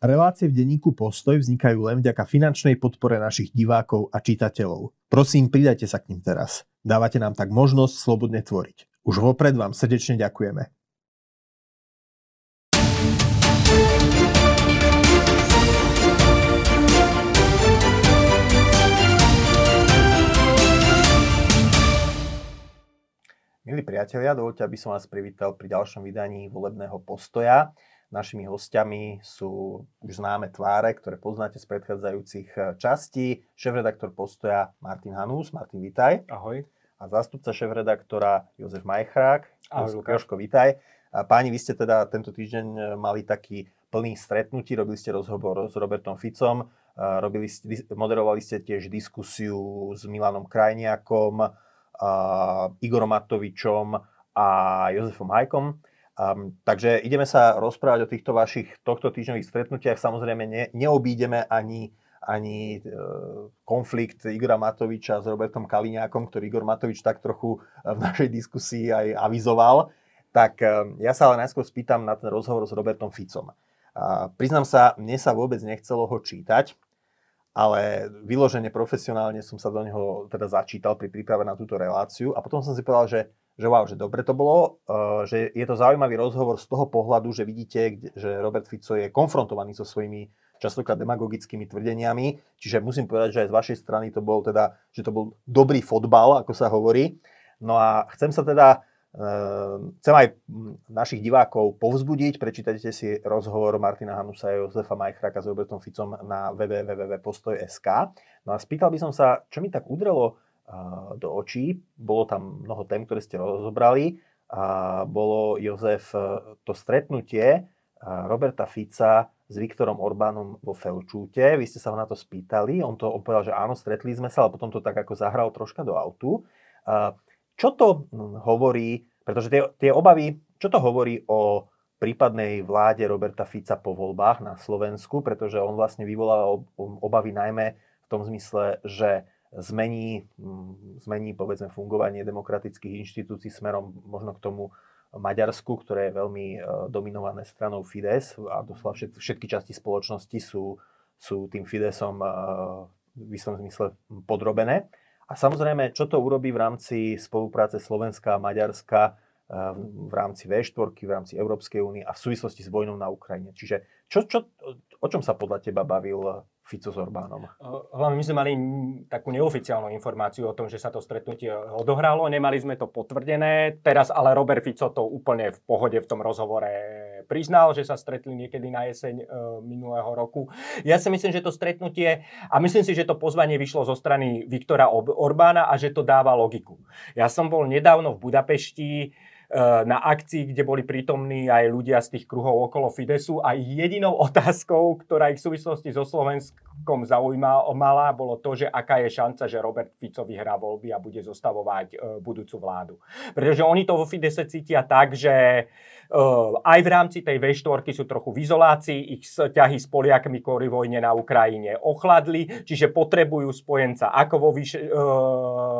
Relácie v denníku Postoj vznikajú len vďaka finančnej podpore našich divákov a čitateľov. Prosím, pridajte sa k ním teraz. Dávate nám tak možnosť slobodne tvoriť. Už vopred vám srdečne ďakujeme. Milí priatelia, dovolte, aby som vás privítal pri ďalšom vydaní volebného postoja. Našimi hostiami sú už známe tváre, ktoré poznáte z predchádzajúcich eh, častí. Šéf-redaktor postoja Martin Hanús. Martin, vitaj. Ahoj. A zástupca šéf-redaktora Jozef Majchrák. Ahoj, Jožko, vitaj. A páni, vy ste teda tento týždeň eh, mali taký plný stretnutí, robili ste rozhovor s Robertom Ficom, robili ste, moderovali ste tiež diskusiu s Milanom Krajniakom, Igorom Matovičom a Jozefom Hajkom. Um, takže ideme sa rozprávať o týchto vašich tohto týždňových stretnutiach. Samozrejme ne, neobídeme ani, ani e, konflikt Igora Matoviča s Robertom Kaliňákom, ktorý Igor Matovič tak trochu v našej diskusii aj avizoval. Tak e, ja sa ale najskôr spýtam na ten rozhovor s Robertom Ficom. A priznám sa, mne sa vôbec nechcelo ho čítať, ale vyložene profesionálne som sa do neho teda začítal pri príprave na túto reláciu a potom som si povedal, že že wow, že dobre to bolo, uh, že je to zaujímavý rozhovor z toho pohľadu, že vidíte, že Robert Fico je konfrontovaný so svojimi častokrát demagogickými tvrdeniami, čiže musím povedať, že aj z vašej strany to bol teda, že to bol dobrý fotbal, ako sa hovorí. No a chcem sa teda, uh, chcem aj našich divákov povzbudiť, prečítajte si rozhovor Martina Hanusa a Josefa Majchraka s Robertom Ficom na www.postoj.sk. No a spýtal by som sa, čo mi tak udrelo do očí. Bolo tam mnoho tém, ktoré ste rozobrali. A bolo, Jozef, e, to stretnutie e, Roberta Fica s Viktorom Orbánom vo Felčúte. Vy ste sa ho na to spýtali. On to povedal, že áno, stretli sme sa, ale potom to tak ako zahral troška do autu. Čo to hovorí, pretože tie, tie obavy, čo to hovorí o prípadnej vláde Roberta Fica po voľbách na Slovensku, pretože on vlastne vyvolal obavy najmä v tom zmysle, že zmení, mm, zmení povedzme fungovanie demokratických inštitúcií smerom možno k tomu Maďarsku, ktoré je veľmi e, dominované stranou Fides a doslova všetky časti spoločnosti sú, sú tým Fidesom e, v istom zmysle podrobené. A samozrejme, čo to urobí v rámci spolupráce Slovenska a Maďarska e, v rámci V4, v rámci Európskej únie a v súvislosti s vojnou na Ukrajine. Čiže čo, čo, o čom sa podľa teba bavil Fico s Orbánom? Hlavne my sme mali takú neoficiálnu informáciu o tom, že sa to stretnutie odohralo. Nemali sme to potvrdené. Teraz ale Robert Fico to úplne v pohode v tom rozhovore priznal, že sa stretli niekedy na jeseň minulého roku. Ja si myslím, že to stretnutie a myslím si, že to pozvanie vyšlo zo strany Viktora Orbána a že to dáva logiku. Ja som bol nedávno v Budapešti na akcii, kde boli prítomní aj ľudia z tých kruhov okolo Fidesu a jedinou otázkou, ktorá ich v súvislosti so Slovenskom zaujímala, bolo to, že aká je šanca, že Robert Fico vyhrá voľby a bude zostavovať eh, budúcu vládu. Pretože oni to vo Fidese cítia tak, že Ehm, aj v rámci tej V4 sú trochu v izolácii, ich ťahy s Poliakmi kvôli vojne na Ukrajine ochladli, čiže potrebujú spojenca ako vo, vyše,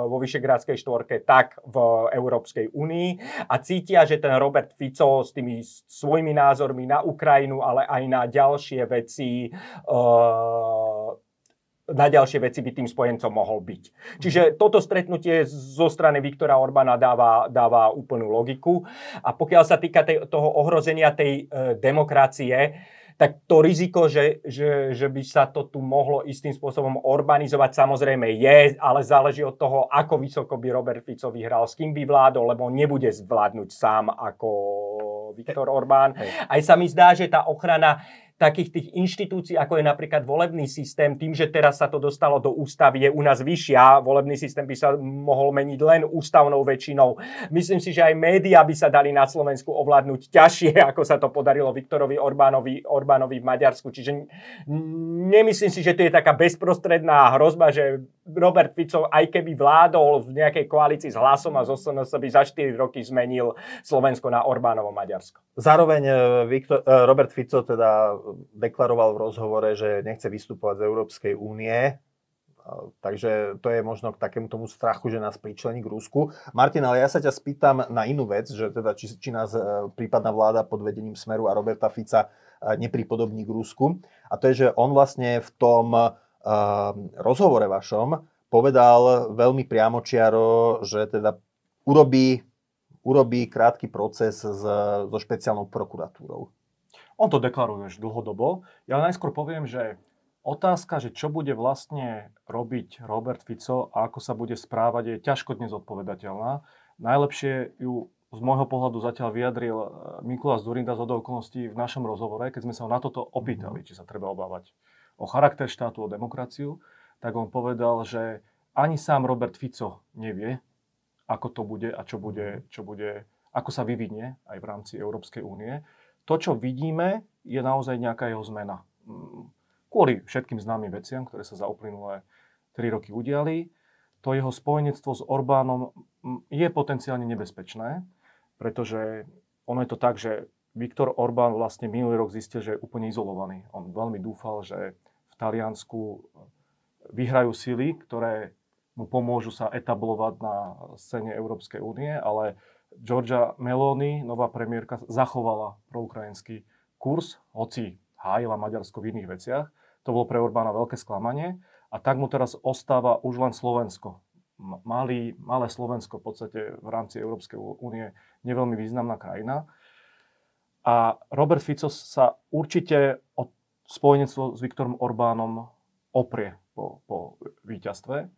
vo Vyšegrádskej štvorke, tak v Európskej únii a cítia, že ten Robert Fico s tými svojimi názormi na Ukrajinu, ale aj na ďalšie veci ehm, na ďalšie veci by tým spojencom mohol byť. Čiže toto stretnutie zo strany Viktora Orbána dáva, dáva úplnú logiku. A pokiaľ sa týka tej, toho ohrozenia tej e, demokracie, tak to riziko, že, že, že by sa to tu mohlo istým spôsobom urbanizovať, samozrejme je, ale záleží od toho, ako vysoko by Robert Fico vyhral, s kým by vládol, lebo nebude zvládnuť sám ako Viktor Orbán. Aj sa mi zdá, že tá ochrana takých tých inštitúcií, ako je napríklad volebný systém, tým, že teraz sa to dostalo do ústavy, je u nás vyššia. Volebný systém by sa mohol meniť len ústavnou väčšinou. Myslím si, že aj médiá by sa dali na Slovensku ovládnuť ťažšie, ako sa to podarilo Viktorovi Orbánovi, Orbánovi v Maďarsku. Čiže nemyslím si, že to je taká bezprostredná hrozba, že Robert Fico, aj keby vládol v nejakej koalícii s hlasom a zo SNS by za 4 roky zmenil Slovensko na Orbánovo Maďarsko. Zároveň e, Viktor, e, Robert Fico teda deklaroval v rozhovore, že nechce vystupovať z Európskej únie. Takže to je možno k takému tomu strachu, že nás pričlení k Rusku. Martin, ale ja sa ťa spýtam na inú vec, že teda či, či nás e, prípadná vláda pod vedením Smeru a Roberta Fica e, nepripodobní k Rusku. A to je, že on vlastne v tom uh, rozhovore vašom povedal veľmi priamočiaro, že teda urobí, urobí krátky proces s, so špeciálnou prokuratúrou. On to deklaruje už dlhodobo. Ja najskôr poviem, že Otázka, že čo bude vlastne robiť Robert Fico a ako sa bude správať, je ťažko dnes odpovedateľná. Najlepšie ju z môjho pohľadu zatiaľ vyjadril eh, Mikuláš Zurinda z okolností v našom rozhovore, keď sme sa ho na toto opýtali, či sa treba obávať o charakter štátu, o demokraciu, tak on povedal, že ani sám Robert Fico nevie, ako to bude a čo bude, čo bude, ako sa vyvinie aj v rámci Európskej únie. To, čo vidíme, je naozaj nejaká jeho zmena. Mm, kvôli všetkým známym veciam, ktoré sa za uplynulé 3 roky udiali. To jeho spojenectvo s Orbánom je potenciálne nebezpečné, pretože ono je to tak, že Viktor Orbán vlastne minulý rok zistil, že je úplne izolovaný. On veľmi dúfal, že v Taliansku vyhrajú sily, ktoré mu pomôžu sa etablovať na scéne Európskej únie, ale Georgia Meloni, nová premiérka, zachovala proukrajinský kurz, hoci hájila Maďarsko v iných veciach. To bolo pre Orbána veľké sklamanie. A tak mu teraz ostáva už len Slovensko. Malý, malé Slovensko v podstate v rámci Európskej únie neveľmi významná krajina. A Robert Fico sa určite od spojenectvo s Viktorom Orbánom oprie po, po víťazstve.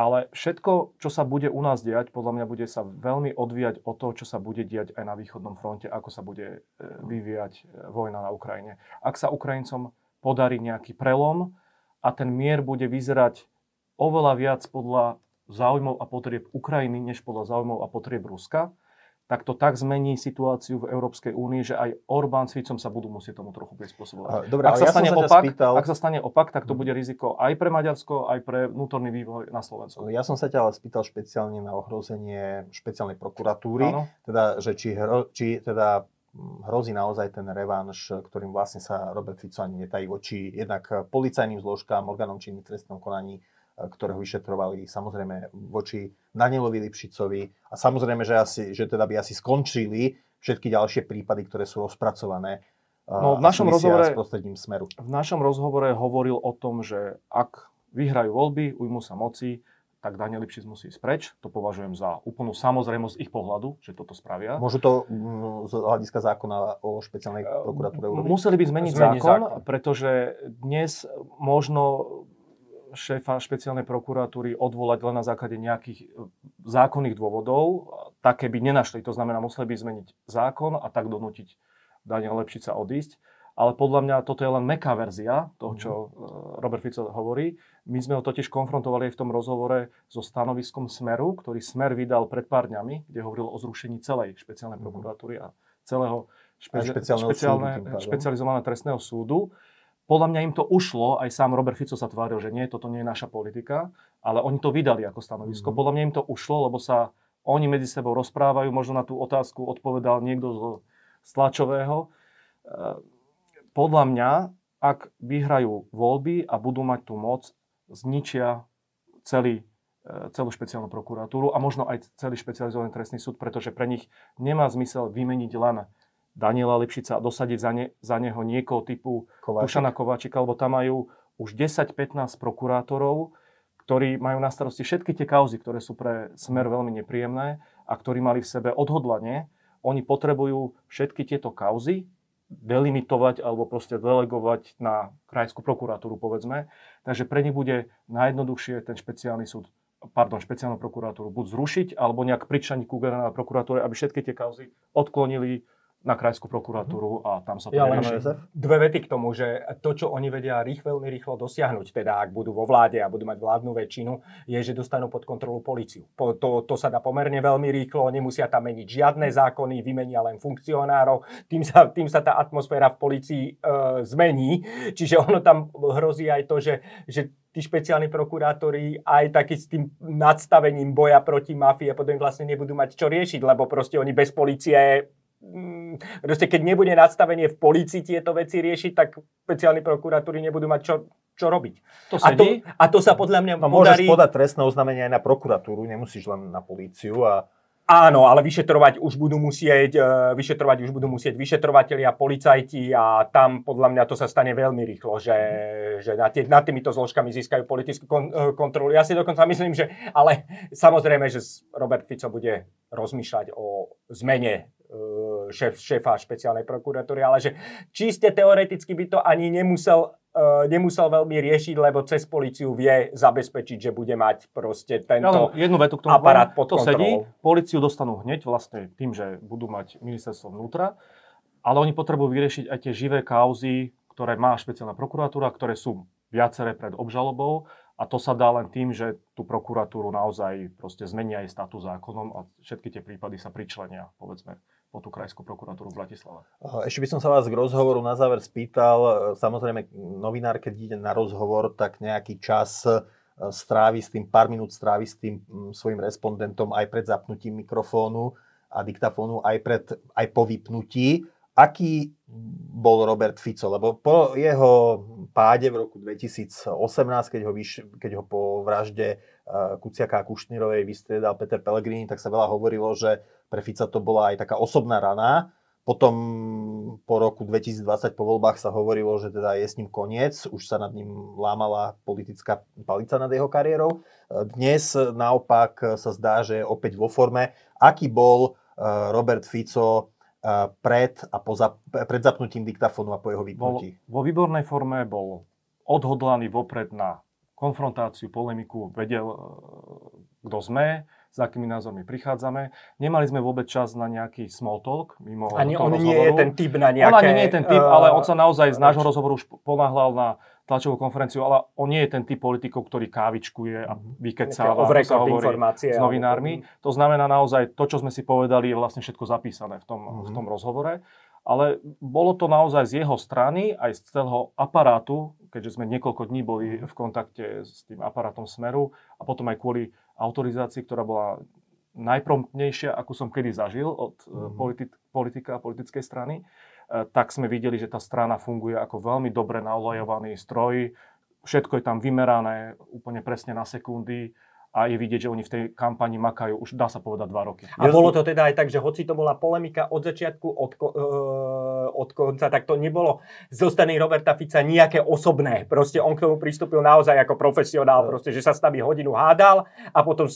Ale všetko, čo sa bude u nás diať, podľa mňa bude sa veľmi odvíjať od toho, čo sa bude diať aj na východnom fronte, ako sa bude e, vyvíjať e, vojna na Ukrajine. Ak sa Ukrajincom podarí nejaký prelom a ten mier bude vyzerať oveľa viac podľa záujmov a potrieb Ukrajiny, než podľa záujmov a potrieb Ruska, tak to tak zmení situáciu v Európskej únii, že aj Orbán s Ficom sa budú musieť tomu trochu prispôsobovať. Dobre, ak, sa ja stane sa opak, spýtal... ak sa stane opak, tak to bude riziko aj pre Maďarsko, aj pre vnútorný vývoj na Slovensku. Ja som sa ťa ale spýtal špeciálne na ohrozenie špeciálnej prokuratúry, Áno. teda, že či, hro, či teda hrozí naozaj ten revanš, ktorým vlastne sa Robert Fico ani netají voči jednak policajným zložkám, orgánom činným trestnom konaní, ktoré ho vyšetrovali samozrejme voči Danielovi Lipšicovi a samozrejme, že, asi, že teda by asi skončili všetky ďalšie prípady, ktoré sú rozpracované no, v našom rozhovore, s prostredím Smeru. V našom rozhovore hovoril o tom, že ak vyhrajú voľby, ujmu sa moci, tak Daniel Lipšic musí ísť preč. To považujem za úplnú samozrejmosť ich pohľadu, že toto spravia. Môžu to mm, z hľadiska zákona o špeciálnej prokuratúre urobiť? Museli by zmeniť zákon, zákon, pretože dnes možno šéfa špeciálnej prokuratúry odvolať len na základe nejakých e, zákonných dôvodov. Také by nenašli. To znamená, museli by zmeniť zákon a tak donútiť Daniel Lepšica odísť ale podľa mňa toto je len meká verzia toho, čo mhm. e, Robert Fico hovorí. My sme ho totiž konfrontovali aj v tom rozhovore so stanoviskom Smeru, ktorý Smer vydal pred pár dňami, kde hovoril o zrušení celej špeciálnej mhm. prokuratúry a celého špe- špeciálne, súdu, špecializovaného trestného súdu. Podľa mňa im to ušlo, aj sám Robert Fico sa tváril, že nie, toto nie je naša politika, ale oni to vydali ako stanovisko. Mm. Podľa mňa im to ušlo, lebo sa oni medzi sebou rozprávajú, možno na tú otázku odpovedal niekto z, z tlačového e, podľa mňa, ak vyhrajú voľby a budú mať tú moc, zničia celý, e, celú špeciálnu prokuratúru a možno aj celý špecializovaný trestný súd, pretože pre nich nemá zmysel vymeniť len Daniela Lipšica a dosadiť za, ne, za neho niekoho typu Kováčik. Kušana Kováčika, lebo tam majú už 10-15 prokurátorov, ktorí majú na starosti všetky tie kauzy, ktoré sú pre smer veľmi nepríjemné a ktorí mali v sebe odhodlanie. Oni potrebujú všetky tieto kauzy delimitovať alebo proste delegovať na krajskú prokuratúru, povedzme. Takže pre nich bude najjednoduchšie ten špeciálny súd, pardon, špeciálnu prokuratúru buď zrušiť, alebo nejak pričaniť ku generálnej prokuratúre, aby všetky tie kauzy odklonili na krajskú prokuratúru a tam sa to ja, len Dve vety k tomu, že to, čo oni vedia rých, veľmi rýchlo dosiahnuť, teda ak budú vo vláde a budú mať vládnu väčšinu, je, že dostanú pod kontrolu policiu. Po, to, to sa dá pomerne veľmi rýchlo, nemusia tam meniť žiadne zákony, vymenia len funkcionárov, tým sa, tým sa tá atmosféra v policii e, zmení. Čiže ono tam hrozí aj to, že, že tí špeciálni prokurátori aj taký s tým nadstavením boja proti mafii a potom vlastne nebudú mať čo riešiť, lebo proste oni bez policie proste keď nebude nadstavenie v policii tieto veci riešiť, tak špeciálni prokuratúry nebudú mať čo, čo robiť. To A to, a to sa podľa mňa No, môžeš podarí... podať trestné oznámenie aj na prokuratúru, nemusíš len na políciu. A... Áno, ale vyšetrovať už budú musieť, e, vyšetrovať už budú musieť vyšetrovatelia, policajti a tam podľa mňa to sa stane veľmi rýchlo, že, že nad, tý, nad týmito zložkami získajú politickú kon, e, kontrolu. Ja si dokonca myslím, že, ale samozrejme, že Robert Fico bude rozmýšľať o zmene šéf, šéfa špeciálnej prokuratúry, ale že čiste teoreticky by to ani nemusel e, nemusel veľmi riešiť, lebo cez policiu vie zabezpečiť, že bude mať proste Ja tento... len jednu vetu k tomu aparát pod To sedí. Policiu dostanú hneď vlastne tým, že budú mať ministerstvo vnútra, ale oni potrebujú vyriešiť aj tie živé kauzy, ktoré má špeciálna prokuratúra, ktoré sú viaceré pred obžalobou a to sa dá len tým, že tú prokuratúru naozaj proste zmenia aj status zákonom a všetky tie prípady sa pričlenia, povedzme, po tú krajskú prokuratúru v Bratislave. Ešte by som sa vás k rozhovoru na záver spýtal. Samozrejme, novinár, keď ide na rozhovor, tak nejaký čas e, strávi s tým, pár minút strávi s tým svojim respondentom aj pred zapnutím mikrofónu a diktafónu, aj, pred, aj po vypnutí. Aký bol Robert Fico? Lebo po jeho páde v roku 2018, keď ho, vyš, keď ho po vražde uh, Kuciaka a Kušnírovej vystriedal Peter Pellegrini, tak sa veľa hovorilo, že pre Fica to bola aj taká osobná rana. Potom po roku 2020 po voľbách sa hovorilo, že teda je s ním koniec, už sa nad ním lámala politická palica nad jeho kariérou. Dnes naopak sa zdá, že je opäť vo forme. Aký bol uh, Robert Fico pred, a po zap- pred zapnutím diktafónu a po jeho Bol vypnutí? vo výbornej forme, bol odhodlaný vopred na konfrontáciu, polemiku, vedel, kto sme, s akými názormi prichádzame. Nemali sme vôbec čas na nejaký small talk mimo Ani on nie je rozhovoru. ten typ na nejaké... On ani nie je ten typ, ale on sa naozaj z nášho rozhovoru už ponáhľal na tlačovú konferenciu, ale on nie je ten typ politikov, ktorý kávičkuje a vykecáva, ako sa hovorí, s novinármi. To znamená naozaj, to, čo sme si povedali, je vlastne všetko zapísané v tom, v Mhm. tom rozhovore. Ale bolo to naozaj z jeho strany, aj z celého aparátu, keďže sme niekoľko dní boli v kontakte s tým aparátom Smeru a potom aj kvôli autorizácii, ktorá bola najpromptnejšia, akú som kedy zažil od Mhm. politi- politika a politickej strany, e, tak sme videli, že tá strana funguje ako veľmi dobre naolajovaný stroj. Všetko je tam vymerané úplne presne na sekundy a je vidieť, že oni v tej kampani makajú už dá sa povedať dva roky. A bolo to teda aj tak, že hoci to bola polemika od začiatku, od, ko- e, od konca, tak to nebolo zo strany Roberta Fica nejaké osobné. Proste on k tomu pristúpil naozaj ako profesionál, proste, že sa s nami hodinu hádal a potom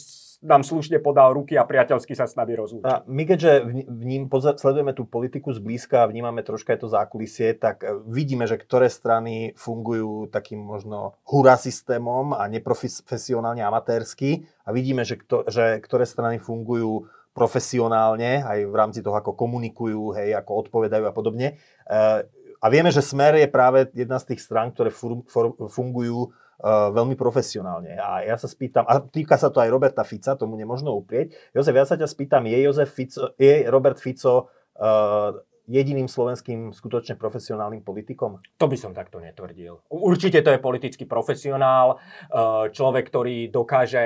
nám slušne podal ruky a priateľsky sa s nami rozlúčil. My keďže v- ním sledujeme tú politiku zblízka a vnímame troška aj to zákulisie, tak e, vidíme, že ktoré strany fungujú takým možno hurá systémom a neprofesionálne amatérsky a vidíme, že, kto, že ktoré strany fungujú profesionálne aj v rámci toho, ako komunikujú, hej, ako odpovedajú a podobne. E, A vieme, že Smer je práve jedna z tých strán, ktoré fur, for, fungujú veľmi profesionálne. A ja sa spýtam, a týka sa to aj Roberta Fica, tomu nemožno uprieť. Jozef, ja sa ťa spýtam, je, Jozef Fico, je Robert Fico uh, jediným slovenským skutočne profesionálnym politikom? To by som takto netvrdil. Určite to je politický profesionál, eh, človek, ktorý dokáže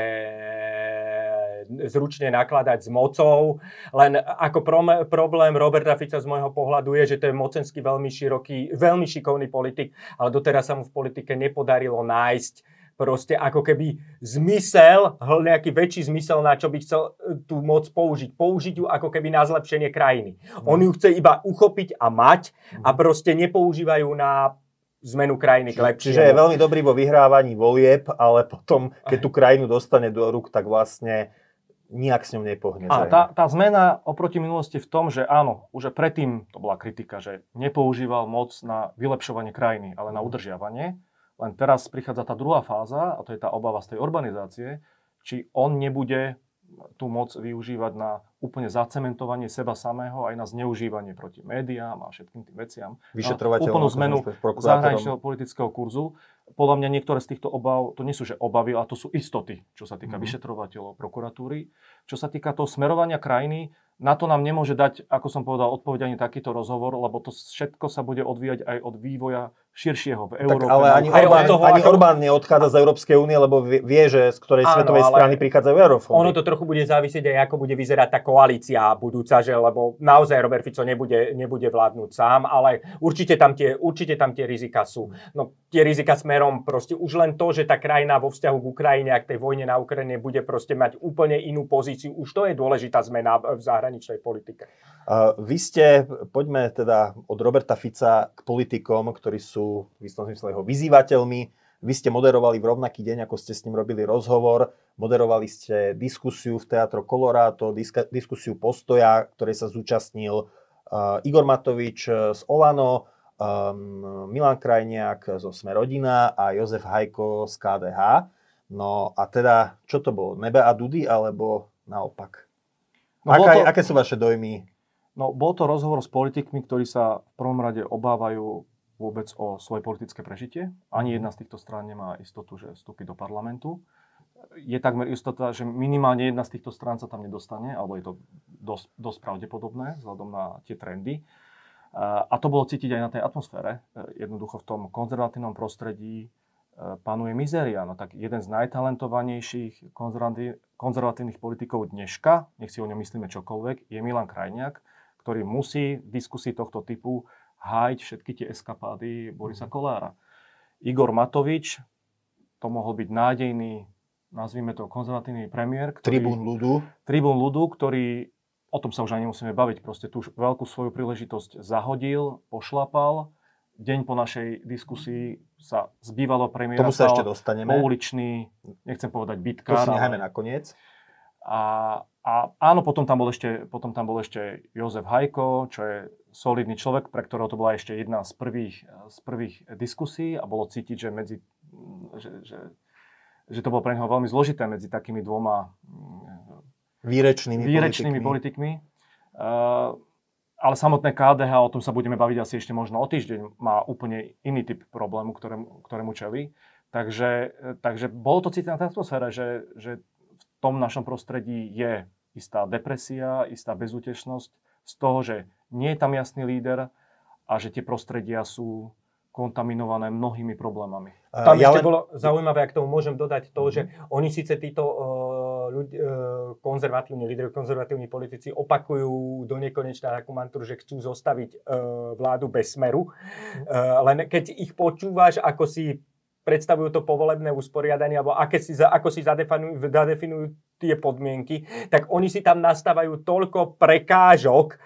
zručne nakladať s mocou, len ako problém Roberta Fica z môjho pohľadu je, že to je mocensky veľmi široký, veľmi šikovný politik, ale doteraz sa mu v politike nepodarilo nájsť proste ako keby zmysel, nejaký väčší zmysel, na čo by chcel e, tú moc použiť. Použiť ju ako keby na zlepšenie krajiny. On ju chce iba uchopiť a mať a proste nepoužívajú na zmenu krajiny k lepšiemu. Čiže je veľmi dobrý vo vyhrávaní volieb, ale potom, keď tú krajinu dostane do rúk, tak vlastne nijak s ňou nepohne. A tá, tá zmena oproti minulosti v tom, že áno, už predtým to bola kritika, že nepoužíval moc na vylepšovanie krajiny, ale na udržiavanie. Len teraz prichádza tá druhá fáza, a to je tá obava z tej urbanizácie, či on nebude tú moc využívať na úplne zacementovanie seba samého aj na zneužívanie proti médiám a všetkým tým veciam. Vyšetrovateľom, úplnú zmenu zahraničného politického kurzu. Podľa mňa niektoré z týchto obav, to nie sú že obavy, ale to sú istoty, čo sa týka Mhm. vyšetrovateľov, prokuratúry. Čo sa týka toho smerovania krajiny, na to nám nemôže dať, ako som povedal, odpoveď ani takýto rozhovor, lebo to všetko sa bude odvíjať aj od vývoja širšieho v Európe. Tak, ale ani, Orbán, toho, ani ako... Orbán neodchádza z Európskej únie, lebo vie, že z ktorej Áno, svetovej strany prichádzajú eurofóny. Ono to trochu bude závisieť aj, ako bude vyzerať tá koalícia budúca, že, lebo naozaj Robert Fico nebude, nebude vládnuť sám, ale určite tam, tie, určite tam tie rizika sú. No, tie rizika smerom proste už len to, že tá krajina vo vzťahu k Ukrajine a k tej vojne na Ukrajine bude proste mať úplne inú pozíciu, už to je dôležitá zmena v zahraničnej politike. Vy ste, poďme teda od Roberta Fica k politikom, ktorí sú v istom zmysle jeho vyzývateľmi. Vy ste moderovali v rovnaký deň, ako ste s ním robili rozhovor. Moderovali ste diskusiu v Teatro Colorado, diskusiu postoja, ktorej sa zúčastnil Igor Matovič z Olano, Milan Krajniak zo Sme rodina a Jozef Hajko z KDH. No a teda, čo to bolo? Nebe a Dudy, alebo naopak? No, Aká, to... Aké sú vaše dojmy No, bol to rozhovor s politikmi, ktorí sa v prvom rade obávajú vôbec o svoje politické prežitie. Ani jedna z týchto strán nemá istotu, že vstúpi do parlamentu. Je takmer istota, že minimálne jedna z týchto strán sa tam nedostane, alebo je to dosť, dosť pravdepodobné vzhľadom na tie trendy. A to bolo cítiť aj na tej atmosfére. Jednoducho v tom konzervatívnom prostredí panuje mizéria. No tak jeden z najtalentovanejších konzervatívnych politikov dneška, nech si o ňom myslíme čokoľvek, je Milan Krajniak, ktorý musí v diskusii tohto typu hájiť všetky tie eskapády Borisa mhm. Kolára. Igor Matovič, to mohol byť nádejný, nazvime to konzervatívny premiér. Ktorý, tribún ľudu. Tribún ľudu, ktorý, o tom sa už ani nemusíme baviť, proste tú veľkú svoju príležitosť zahodil, pošlapal. Deň po našej diskusii sa z bývalého premiéra Tomu sa ešte dostaneme. pouličný, nechcem povedať bitkár. To si necháme nakoniec. A, a áno, potom tam, bol ešte, potom tam bol ešte Jozef Hajko, čo je solidný človek, pre ktorého to bola ešte jedna z prvých, z prvých diskusí a bolo cítiť, že, medzi, že, že, že to bolo pre neho veľmi zložité medzi takými dvoma výrečnými, výrečnými politikmi. politikmi. Uh, ale samotné KDH, o tom sa budeme baviť asi ešte možno o týždeň, má úplne iný typ problému, ktorému, ktorému čelí. Takže, takže bolo to cítiť na atmosfére, že, že v tom našom prostredí je istá depresia, istá bezútešnosť z toho, že nie je tam jasný líder a že tie prostredia sú kontaminované mnohými problémami. Tam ja ešte len... bolo zaujímavé, ak tomu môžem dodať to, že mhm. oni síce títo uh, ľudí, uh, konzervatívni lídry, konzervatívni politici opakujú do nekonečna takú mantru, že chcú zostaviť uh, vládu bez smeru. Uh, len keď ich počúvaš, ako si predstavujú to povolebné usporiadanie, alebo aké si, ako si zadefinujú, zadefinujú tie podmienky, tak oni si tam nastávajú toľko prekážok, e,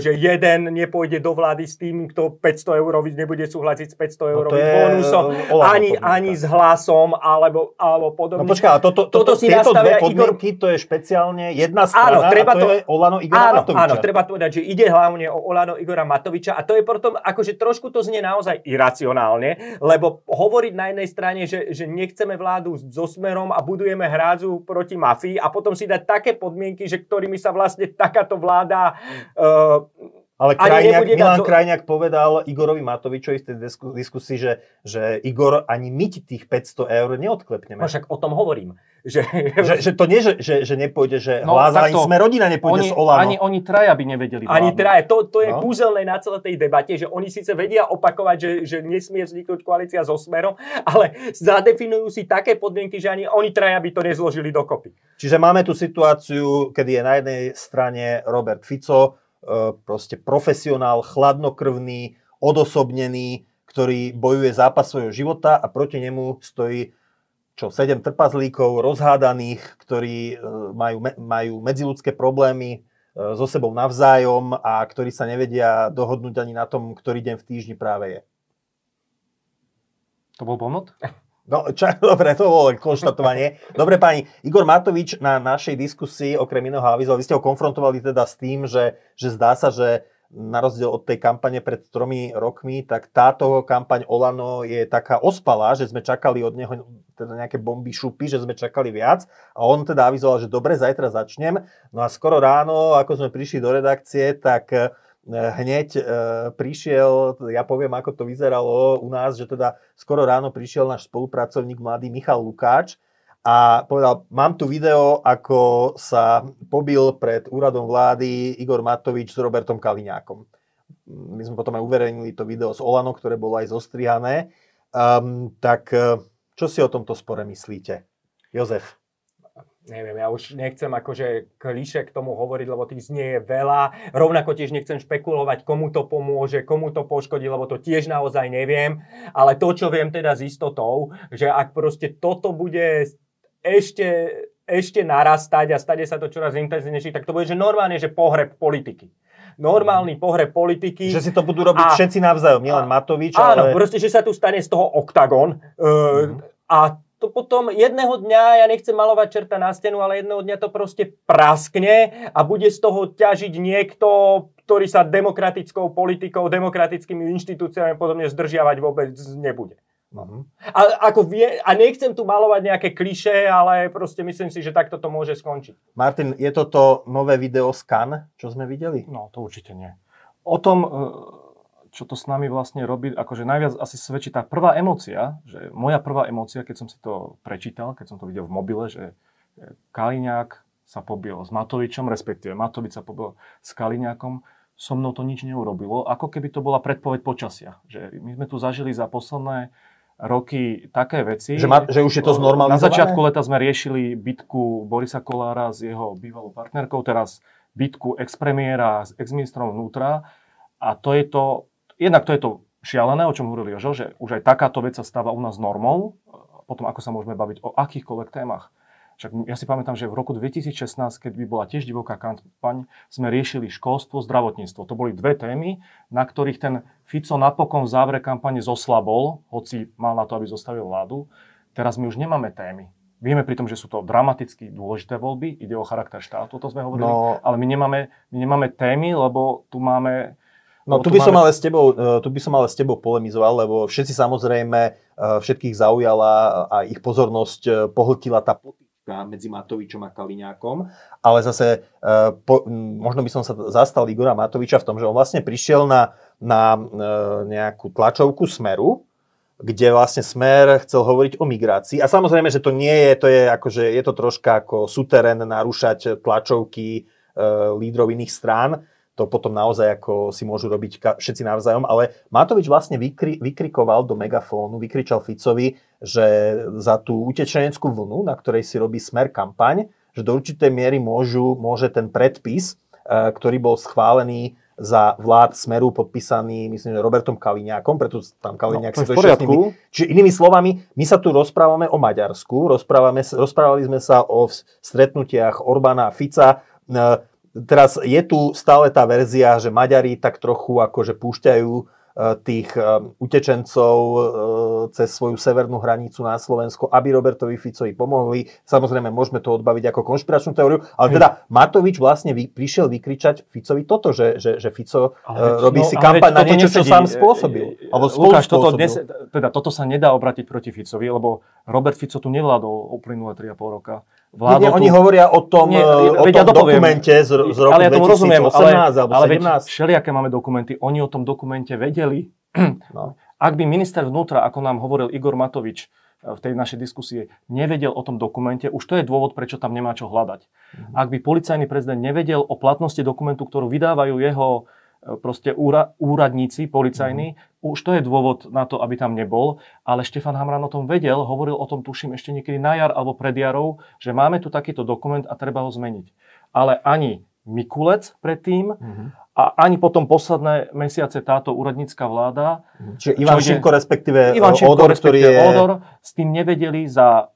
že jeden nepôjde do vlády s tým, kto 500 eur nebude súhlasiť s 500 eur no bonusom, ani, ani s hlasom, alebo, alebo podobne. No počká, toto, toto, toto si tieto dve podmienky, Igor... to je špeciálne jedna strana áno, treba a to, to je Olano Igora áno, Matoviča. Áno, treba povedať, že ide hlavne o Olano Igora Matoviča a to je potom, akože trošku to znie naozaj iracionálne, lebo hovoriť na jednej strane, že, že nechceme vládu so smerom a budujeme hrádzu proti mafii, mafii a potom si dať také podmienky, že ktorými sa vlastne takáto vláda uh, ale Krajniak, Milan dať... Krajniak povedal Igorovi Matovičovi v tej diskusii, že, že Igor ani my ti tých 500 eur neodklepneme. No však o tom hovorím. Že, že, že to nie, že, že, že nepôjde, že no, hláza, ani sme rodina nepôjde oni, s Olano. Ani oni traja by nevedeli vládnuť. Ani traja. To, to je no. kúzelné na celej tej debate, že oni síce vedia opakovať, že, že nesmie vzniknúť koalícia so Smerom, ale zadefinujú si také podmienky, že ani oni traja by to nezložili dokopy. Čiže máme tu situáciu, kedy je na jednej strane Robert Fico, proste profesionál, chladnokrvný, odosobnený, ktorý bojuje zápas svojho života a proti nemu stojí čo, sedem trpazlíkov, rozhádaných, ktorí e, majú, majú medziludské problémy e, so sebou navzájom a ktorí sa nevedia dohodnúť ani na tom, ktorý deň v týždni práve je. To bol bonot? No, čo, dobre, to bolo konštatovanie. Dobre, pani, Igor Matovič na našej diskusii okrem iného avizoval, vy ste ho konfrontovali teda s tým, že, že zdá sa, že na rozdiel od tej kampane pred tromi rokmi, tak táto kampaň Olano je taká ospalá, že sme čakali od neho teda nejaké bomby šupy, že sme čakali viac. A on teda avizoval, že dobre, zajtra začnem. No a skoro ráno, ako sme prišli do redakcie, tak hneď e, prišiel, ja poviem, ako to vyzeralo u nás, že teda skoro ráno prišiel náš spolupracovník mladý Michal Lukáč a povedal, mám tu video, ako sa pobil pred úradom vlády Igor Matovič s Robertom Kaliňákom. My sme potom aj uverejnili to video z Olano, ktoré bolo aj zostrihané. Um, tak eh, čo si o tomto spore myslíte? Jozef neviem, ja už nechcem akože kliše k tomu hovoriť, lebo tých znie je veľa. Rovnako tiež nechcem špekulovať, komu to pomôže, komu to poškodí, lebo to tiež naozaj neviem. Ale to, čo viem teda s istotou, že ak proste toto bude ešte, ešte narastať a stane sa to čoraz intenzívnejšie, tak to bude, že normálne, že pohreb politiky normálny pohreb politiky. Že si to budú robiť a, všetci navzájom, nielen Matovič, Áno, ale... proste, že sa tu stane z toho oktagon. Uh, mm. A to potom jedného dňa, ja nechcem malovať čerta na stenu, ale jedného dňa to proste praskne a bude z toho ťažiť niekto, ktorý sa demokratickou politikou, demokratickými inštitúciami podobne zdržiavať vôbec nebude. Uh-huh. A, ako vie, a nechcem tu malovať nejaké kliše, ale proste myslím si, že takto to môže skončiť. Martin, je toto nové video skan, čo sme videli? No, to určite nie. O tom, e, čo to s nami vlastne robí, akože najviac asi svedčí tá prvá emócia, že moja prvá emócia, keď som si to prečítal, keď som to videl v mobile, že Kaliňák sa pobil s Matovičom, respektíve Matovič sa pobil s Kaliňákom, so mnou to nič neurobilo, ako keby to bola predpoveď počasia. Že my sme tu zažili za posledné roky také veci. Že, ma, že už je to znormalizované? Na začiatku leta sme riešili bitku Borisa Kolára s jeho bývalou partnerkou, teraz bitku expremiéra s exministrom vnútra. A to je to, jednak to je to šialené, o čom hovorili Jožo, že už aj takáto vec sa stáva u nás normou, potom ako sa môžeme baviť o akýchkoľvek témach. Však ja si pamätám, že v roku 2016, keď by bola tiež divoká kampaň, sme riešili školstvo, zdravotníctvo. To boli dve témy, na ktorých ten Fico napokon v závere kampane zoslabol, hoci mal na to, aby zostavil vládu. Teraz my už nemáme témy. Vieme pri tom, že sú to dramaticky dôležité voľby, ide o charakter štátu, to sme hovorili, no, ale my nemáme, my nemáme témy, lebo tu máme No tu by, som ale s tebou, e, tu by som ale s tebou polemizoval, lebo všetci samozrejme, e, všetkých zaujala a ich pozornosť e, pohltila tá potička medzi Matovičom a Kaliňákom, ale zase po, možno by som sa zastal Igora Matoviča v tom, že on vlastne prišiel na, na nejakú tlačovku Smeru, kde vlastne Smer chcel hovoriť o migrácii. A samozrejme, že to nie je, to je akože, je to troška ako suterén narúšať tlačovky e, lídrov iných strán to potom naozaj ako si môžu robiť všetci navzájom, ale Matovič vlastne vykri, vykrikoval do megafónu, vykričal Ficovi, že za tú utečeneckú vlnu, na ktorej si robí smer kampaň, že do určitej miery môžu, môže ten predpis, e, ktorý bol schválený za vlád Smeru podpísaný, myslím, že Robertom Kaliňákom, preto tam Kaliňák no, si to poriadku. Čiže inými slovami, my sa tu rozprávame o Maďarsku, rozprávame, rozprávali sme sa o stretnutiach Orbána a Fica, e, Teraz je tu stále tá verzia, že Maďari tak trochu akože púšťajú e, tých e, utečencov e, cez svoju severnú hranicu na Slovensko, aby Robertovi Ficovi pomohli. Samozrejme, môžeme to odbaviť ako konšpiračnú teóriu, ale teda Matovič vlastne vy, prišiel vykričať Ficovi toto, že, že, že Fico ale, robí no, si kampaň na to, čo, čo sám spôsobil. Alebo Lukáš, toto, dnes, teda, toto sa nedá obratiť proti Ficovi, lebo Robert Fico tu nevládol uplynulé 3,5 roka vládol... Nie, oni hovoria o tom, nie, o tom ja dokumente z, z roku ale ja 2018 rozumiem, ale, alebo ale 17. všelijaké máme dokumenty, oni o tom dokumente vedeli. No. Ak by minister vnútra, ako nám hovoril Igor Matovič e, v tej našej diskusie, nevedel o tom dokumente, už to je dôvod, prečo tam nemá čo hľadať. Mhm. Ak by policajný prezident nevedel o platnosti dokumentu, ktorú vydávajú jeho proste úra, úradníci policajní, mm. už to je dôvod na to, aby tam nebol, ale Štefan Hamran o tom vedel, hovoril o tom, tuším, ešte niekedy na jar alebo pred jarou, že máme tu takýto dokument a treba ho zmeniť. Ale ani Mikulec predtým mm. a ani potom posledné mesiace táto úradnícka vláda. Čiže Ivan Šimko, respektíve Ivan Šimko, Odor, respektíve ktorý je... Odor, s tým nevedeli za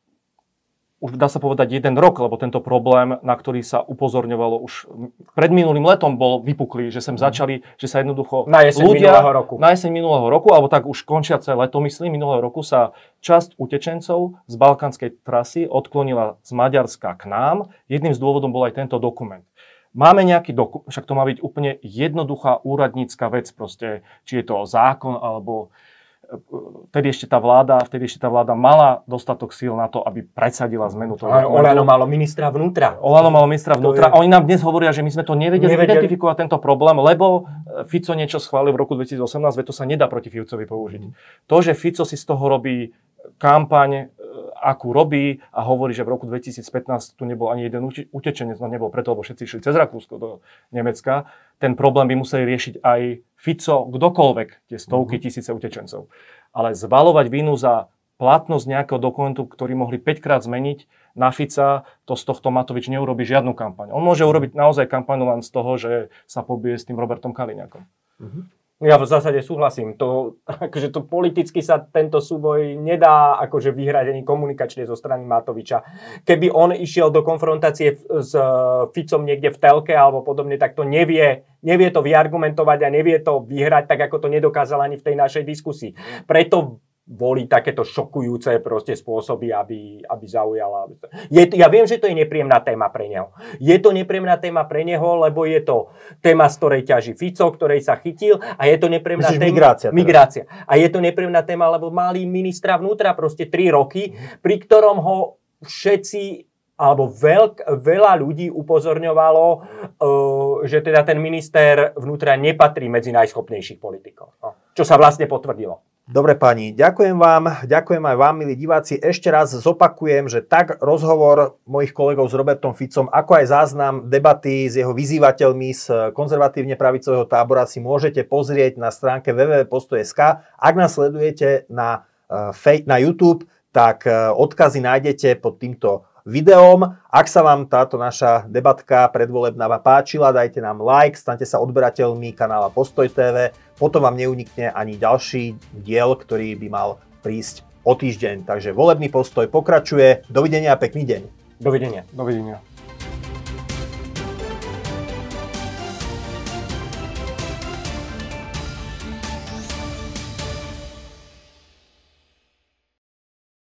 už dá sa povedať jeden rok, lebo tento problém, na ktorý sa upozorňovalo už pred minulým letom bol vypuklý, že sem mhm. začali, že sa jednoducho na jeseň ľudia, minulého roku. Na jeseň minulého roku, alebo tak už končiace leto, myslím, minulého roku sa časť utečencov z balkánskej trasy odklonila z Maďarska k nám. Jedným z dôvodom bol aj tento dokument. Máme nejaký dokument, však to má byť úplne jednoduchá úradnícka vec, proste, či je to zákon alebo vtedy ešte tá vláda, vtedy ešte tá vláda mala dostatok síl na to, aby presadila zmenu toho Olano malo ministra vnútra. Olano malo ministra vnútra. Je... A oni nám dnes hovoria, že my sme to nevedeli, nevedeli identifikovať tento problém, lebo e, Fico niečo schválil v roku 2018, veď to sa nedá proti Ficovi použiť. Mm. To, že Fico si z toho robí kampaň, akú robí a hovorí, že v roku 2015 tu nebol ani jeden utečenec, no nebol preto, lebo všetci išli cez Rakúsko do Nemecka. Ten problém by museli riešiť aj Fico, kdokoľvek, tie stovky mm-hmm. tisíce utečencov. Ale zvalovať vínu za platnosť nejakého dokumentu, ktorý mohli 5 krát zmeniť, na Fica to z tohto Matovič neurobi žiadnu kampaň. On môže urobiť naozaj kampaň len z toho, že sa pobije s tým Robertom Kaliňakom. Mm-hmm. Ja v zásade súhlasím. To, akože to politicky sa tento súboj nedá akože vyhrať ani komunikačne zo strany Matoviča. Keby on išiel do konfrontácie s e, Ficom niekde v telke alebo podobne, tak to nevie, nevie to vyargumentovať a nevie to vyhrať, tak ako to nedokázal ani v tej našej diskusii. Preto boli takéto šokujúce proste spôsoby, aby, aby zaujala. Je, ja viem, že to je nepríjemná téma pre neho. Je to nepríjemná téma pre neho, lebo je to téma, z ktorej ťaží Fico, ktorej sa chytil a je to nepríjemná téma... Migrácia. Teda. Migrácia. A je to nepríjemná téma, lebo mali ministra vnútra proste 3 roky, pri ktorom ho všetci alebo veľk, veľa ľudí upozorňovalo, uh, že teda ten minister vnútra nepatrí medzi najschopnejších politikov. No, čo sa vlastne potvrdilo. Dobre pani, ďakujem vám, ďakujem aj vám, milí diváci. Ešte raz zopakujem, že tak rozhovor mojich kolegov s Robertom Ficom, ako aj záznam debaty s jeho vyzývateľmi z konzervatívne pravicového tábora si môžete pozrieť na stránke www.posto.sk. Ak nás sledujete na, eh, na YouTube, tak eh, odkazy nájdete pod týmto videom. Ak sa vám táto naša debatka predvolebná páčila, dajte nám like, stante sa odberateľmi kanála Postoj TV, potom vám neunikne ani ďalší diel, ktorý by mal prísť o týždeň. Takže volebný postoj pokračuje. Dovidenia a pekný deň. Dovidenia. Dovidenia.